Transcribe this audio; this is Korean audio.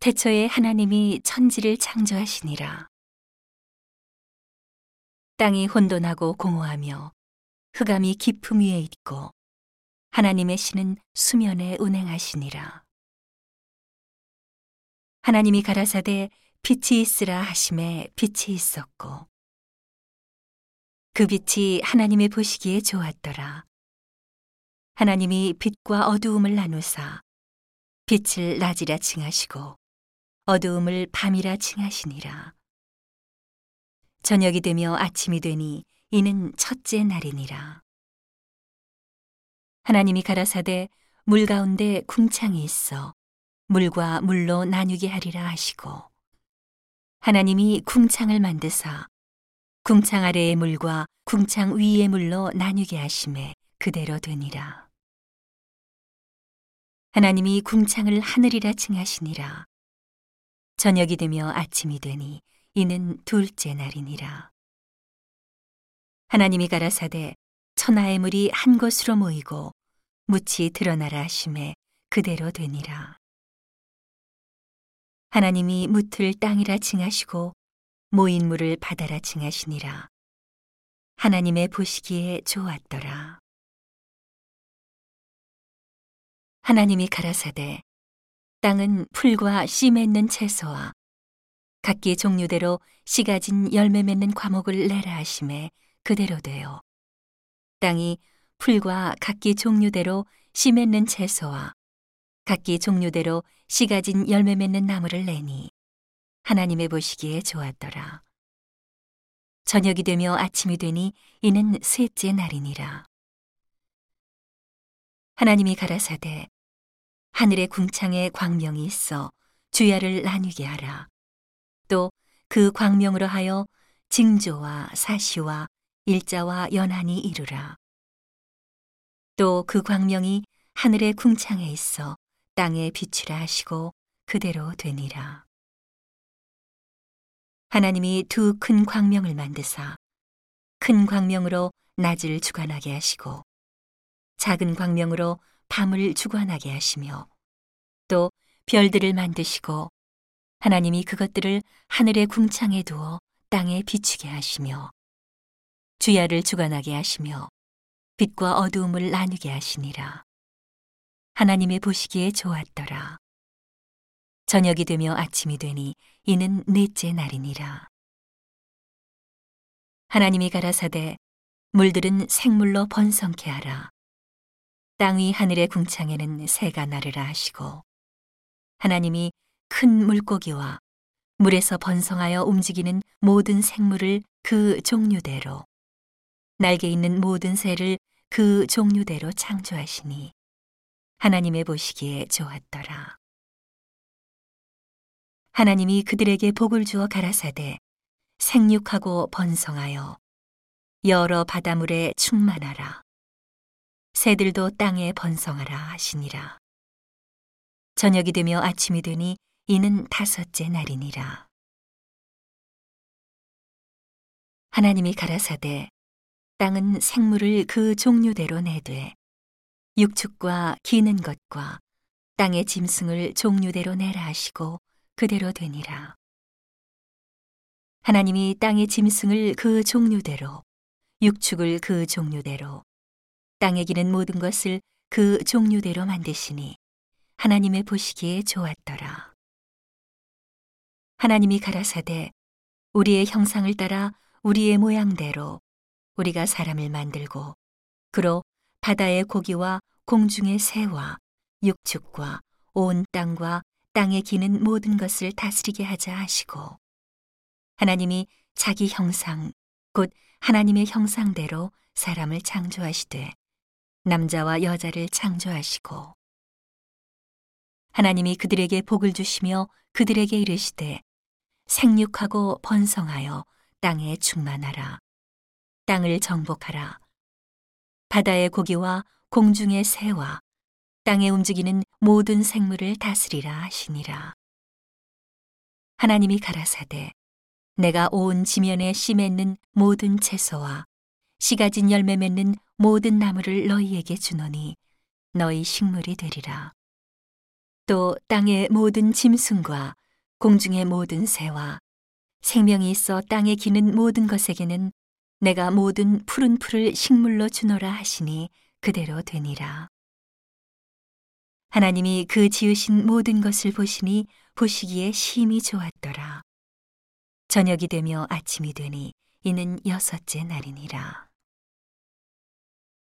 태초에 하나님이 천지를 창조하시니라. 땅이 혼돈하고 공허하며 흑암이 깊음 위에 있고 하나님의 신은 수면에 운행하시니라. 하나님이 가라사대 빛이 있으라 하심에 빛이 있었고 그 빛이 하나님의 보시기에 좋았더라. 하나님이 빛과 어두움을 나누사 빛을 낮이라 칭하시고 어두움을 밤이라 칭하시니라. 저녁이 되며 아침이 되니 이는 첫째 날이니라. 하나님이 가라사대 물 가운데 궁창이 있어 물과 물로 나뉘게 하리라 하시고 하나님이 궁창을 만드사 궁창 아래의 물과 궁창 위의 물로 나뉘게 하심에 그대로 되니라. 하나님이 궁창을 하늘이라 칭하시니라. 저녁이 되며 아침이 되니 이는 둘째 날이니라. 하나님이 가라사대 천하의 물이 한 곳으로 모이고 묻이 드러나라 하심에 그대로 되니라. 하나님이 묻을 땅이라 칭하시고 모인 물을 바다라 칭하시니라. 하나님의 보시기에 좋았더라. 하나님이 가라사대 땅은 풀과 씨 맺는 채소와 각기 종류대로 씨 가진 열매 맺는 과목을 내라 하심에 그대로 되어 땅이 풀과 각기 종류대로 씨 맺는 채소와 각기 종류대로 씨 가진 열매 맺는 나무를 내니 하나님의 보시기에 좋았더라. 저녁이 되며 아침이 되니 이는 셋째 날이니라. 하나님이 가라사대 하늘의 궁창에 광명이 있어 주야를 나뉘게 하라. 또 그 광명으로 하여 징조와 사시와 일자와 연한이 이루라. 또 그 광명이 하늘의 궁창에 있어 땅에 비추라 하시고 그대로 되니라. 하나님이 두 큰 광명을 만드사 큰 광명으로 낮을 주관하게 하시고 작은 광명으로 밤을 주관하게 하시며 또 별들을 만드시고 하나님이 그것들을 하늘의 궁창에 두어 땅에 비추게 하시며 주야를 주관하게 하시며 빛과 어두움을 나누게 하시니라. 하나님의 보시기에 좋았더라. 저녁이 되며 아침이 되니 이는 넷째 날이니라. 하나님이 가라사대 물들은 생물로 번성케 하라. 땅위 하늘의 궁창에는 새가 나르라 하시고 하나님이 큰 물고기와 물에서 번성하여 움직이는 모든 생물을 그 종류대로 날개 있는 모든 새를 그 종류대로 창조하시니 하나님의 보시기에 좋았더라. 하나님이 그들에게 복을 주어 가라사대 생육하고 번성하여 여러 바다물에 충만하라. 새들도 땅에 번성하라 하시니라. 저녁이 되며 아침이 되니 이는 다섯째 날이니라. 하나님이 가라사대 땅은 생물을 그 종류대로 내되 육축과 기는 것과 땅의 짐승을 종류대로 내라 하시고 그대로 되니라. 하나님이 땅의 짐승을 그 종류대로 육축을 그 종류대로 땅에 기는 모든 것을 그 종류대로 만드시니 하나님의 보시기에 좋았더라. 하나님이 가라사대 우리의 형상을 따라 우리의 모양대로 우리가 사람을 만들고 그로 바다의 고기와 공중의 새와 육축과 온 땅과 땅에 기는 모든 것을 다스리게 하자 하시고 하나님이 자기 형상 곧 하나님의 형상대로 사람을 창조하시되 남자와 여자를 창조하시고 하나님이 그들에게 복을 주시며 그들에게 이르시되 생육하고 번성하여 땅에 충만하라. 땅을 정복하라. 바다의 고기와 공중의 새와 땅에 움직이는 모든 생물을 다스리라 하시니라. 하나님이 가라사대 내가 온 지면에 씨 맺는 모든 채소와 씨 가 진 열매 맺는 모든 나무를 너희에게 주노니 너희 식물이 되리라. 또 땅의 모든 짐승과 공중의 모든 새와 생명이 있어 땅에 기는 모든 것에게는 내가 모든 푸른 풀을 식물로 주노라 하시니 그대로 되니라. 하나님이 그 지으신 모든 것을 보시니 보시기에 심히 좋았더라. 저녁이 되며 아침이 되니 이는 여섯째 날이니라.